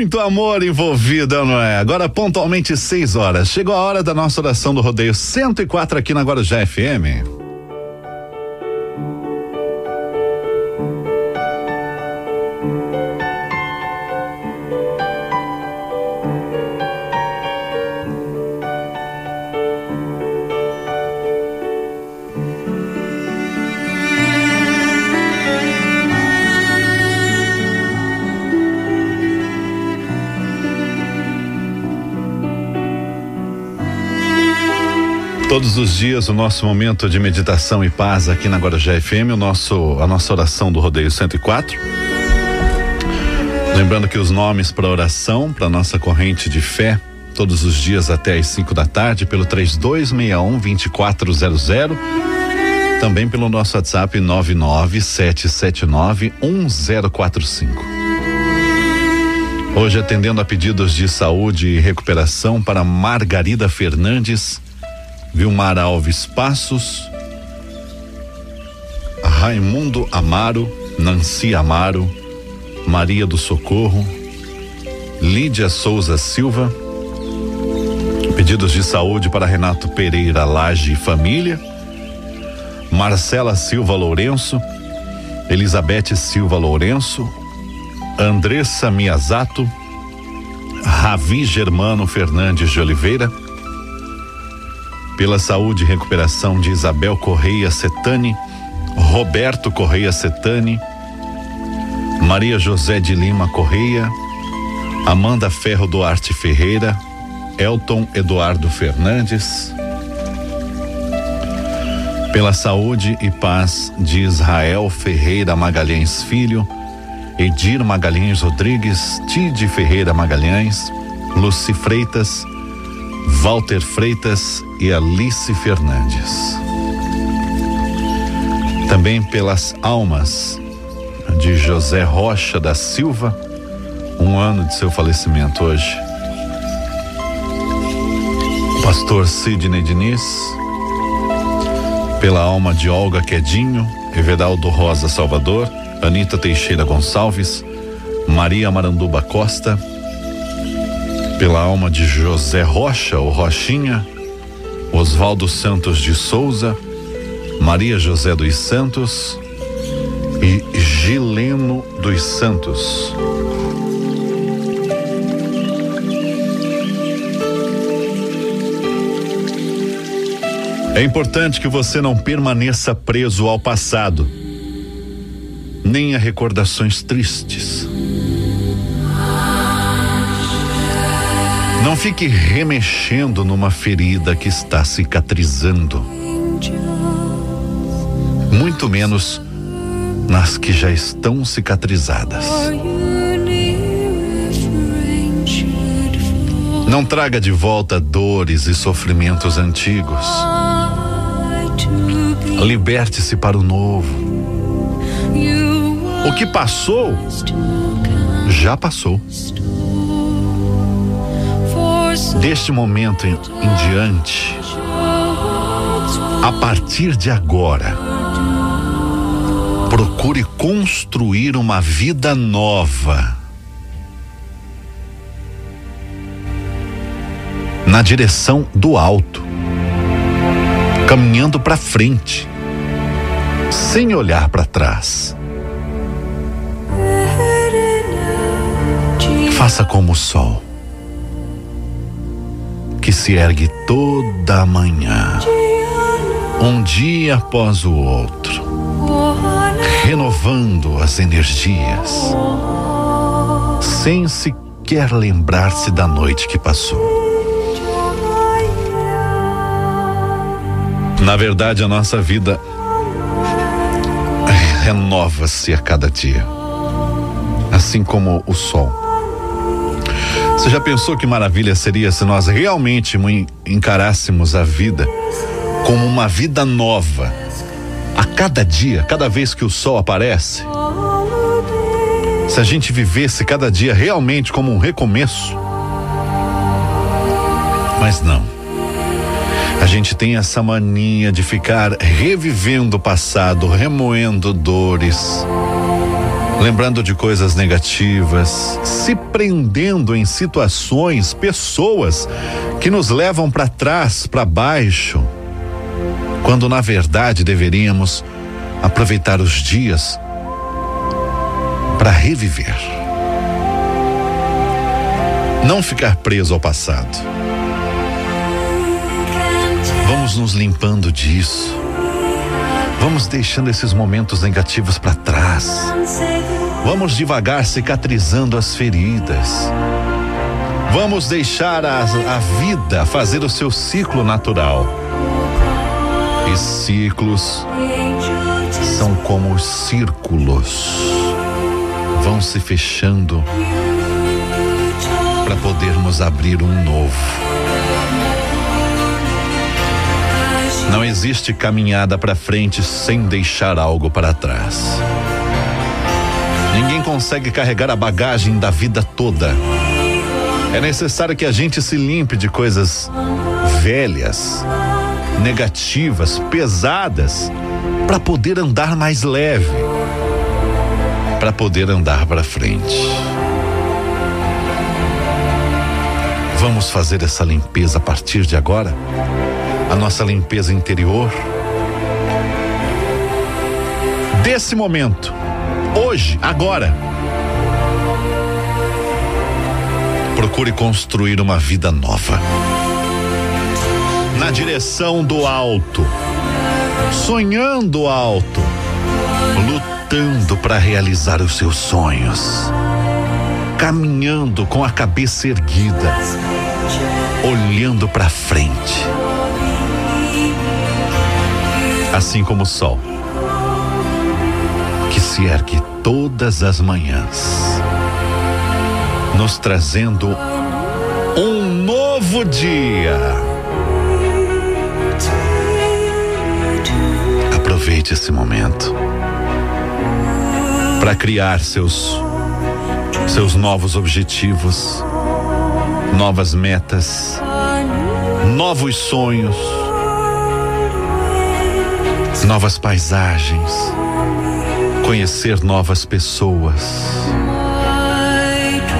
muito amor envolvido, não é? Agora pontualmente 6 horas. Chegou a hora da nossa oração do rodeio 104 aqui na Guarujá FM. Todos os dias o nosso momento de meditação e paz aqui na Guarujá FM, o nosso a nossa oração do rodeio 104. Lembrando que os nomes para oração, para nossa corrente de fé, todos os dias até às 5 da tarde pelo 3261 2400. Também pelo nosso WhatsApp 99779 1045. Hoje atendendo a pedidos de saúde e recuperação para Margarida Fernandes, Vilmar Alves Passos, Raimundo Amaro, Nancy Amaro, Maria do Socorro, Lídia Souza Silva, pedidos de saúde para Renato Pereira Laje e família, Marcela Silva Lourenço, Elizabeth Silva Lourenço, Andressa Miyazato, Ravi Germano Fernandes de Oliveira, pela saúde e recuperação de Isabel Correia Setani, Roberto Correia Setani, Maria José de Lima Correia, Amanda Ferro Duarte Ferreira, Elton Eduardo Fernandes. Pela saúde e paz de Israel Ferreira Magalhães Filho, Edir Magalhães Rodrigues, Tide Ferreira Magalhães, Luci Freitas, Walter Freitas e Alice Fernandes. Também pelas almas de José Rocha da Silva, um ano de seu falecimento hoje. Pastor Sidney Diniz, pela alma de Olga Quedinho, Everaldo Rosa Salvador, Anita Teixeira Gonçalves, Maria Maranduba Costa, pela alma de José Rocha, o Rochinha, Oswaldo Santos de Souza, Maria José dos Santos e Gileno dos Santos. É importante que você não permaneça preso ao passado, nem a recordações tristes. Não fique remexendo numa ferida que está cicatrizando. Muito menos nas que já estão cicatrizadas. Não traga de volta dores e sofrimentos antigos. Liberte-se para o novo. O que passou, já passou. Deste momento em, em diante, a partir de agora, procure construir uma vida nova. Na direção do alto, caminhando para frente, sem olhar para trás. Faça como o sol que se ergue toda manhã, um dia após o outro, renovando as energias, sem sequer lembrar-se da noite que passou. Na verdade, a nossa vida renova-se a cada dia, assim como o sol você já pensou que maravilha seria se nós realmente encarássemos a vida como uma vida nova? A cada dia, cada vez que o sol aparece? Se a gente vivesse cada dia realmente como um recomeço? Mas não. A gente tem essa mania de ficar revivendo o passado, remoendo dores, lembrando de coisas negativas, se prendendo em situações, pessoas que nos levam para trás, para baixo, quando na verdade deveríamos aproveitar os dias para reviver. Não ficar preso ao passado. Vamos nos limpando disso. Vamos deixando esses momentos negativos para trás. Vamos devagar cicatrizando as feridas. Vamos deixar a, a vida fazer o seu ciclo natural. E ciclos são como os círculos, vão se fechando para podermos abrir um novo. Não existe caminhada para frente sem deixar algo para trás. Ninguém consegue carregar a bagagem da vida toda. É necessário que a gente se limpe de coisas velhas, negativas, pesadas, para poder andar mais leve, para poder andar para frente. Vamos fazer essa limpeza a partir de agora? A nossa limpeza interior. Desse momento, hoje, agora, procure construir uma vida nova. Na direção do alto, sonhando alto, lutando para realizar os seus sonhos, caminhando com a cabeça erguida, olhando para frente assim como o sol, que se ergue todas as manhãs, nos trazendo um novo dia. Aproveite esse momento para criar seus seus novos objetivos, novas metas, novos sonhos novas paisagens, conhecer novas pessoas.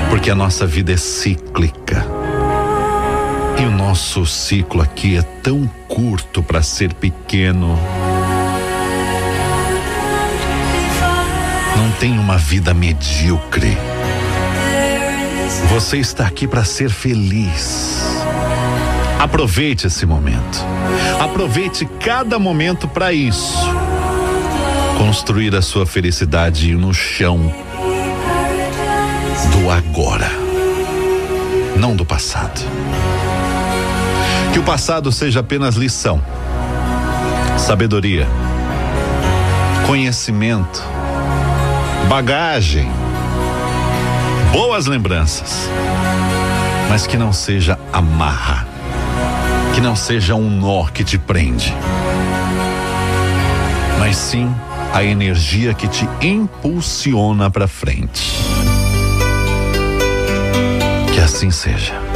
Porque a nossa vida é cíclica. E o nosso ciclo aqui é tão curto para ser pequeno. Não tem uma vida medíocre. Você está aqui para ser feliz. Aproveite esse momento. Aproveite cada momento para isso. Construir a sua felicidade no chão do agora, não do passado. Que o passado seja apenas lição, sabedoria, conhecimento, bagagem, boas lembranças, mas que não seja amarra que não seja um nó que te prende, mas sim a energia que te impulsiona para frente. Que assim seja.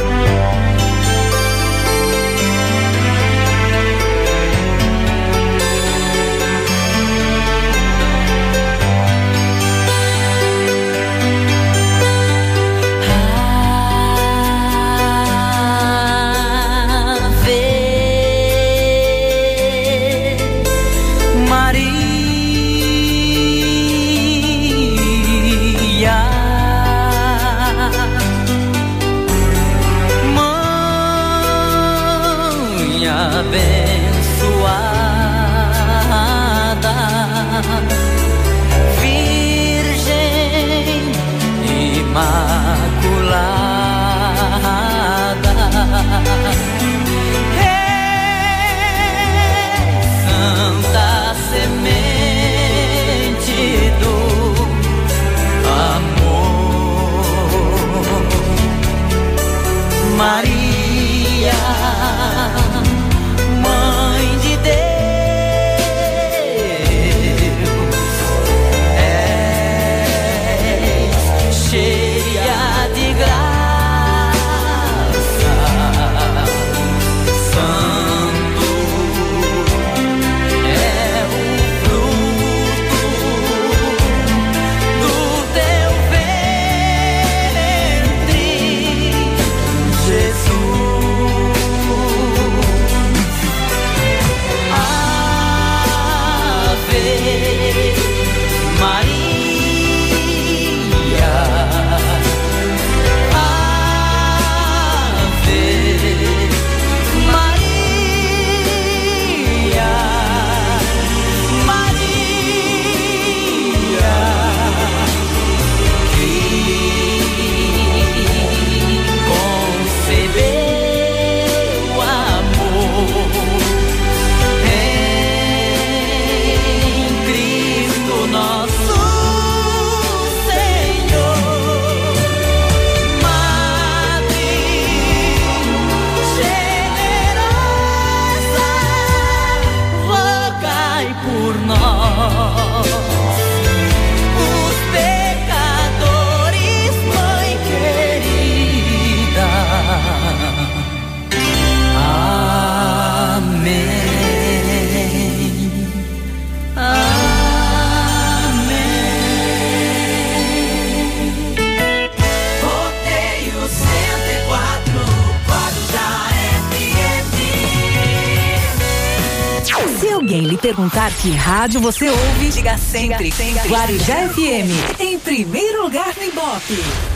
Perguntar que rádio você ouve, diga sempre, diga sempre. Guarujá FM, em primeiro lugar no Ibope.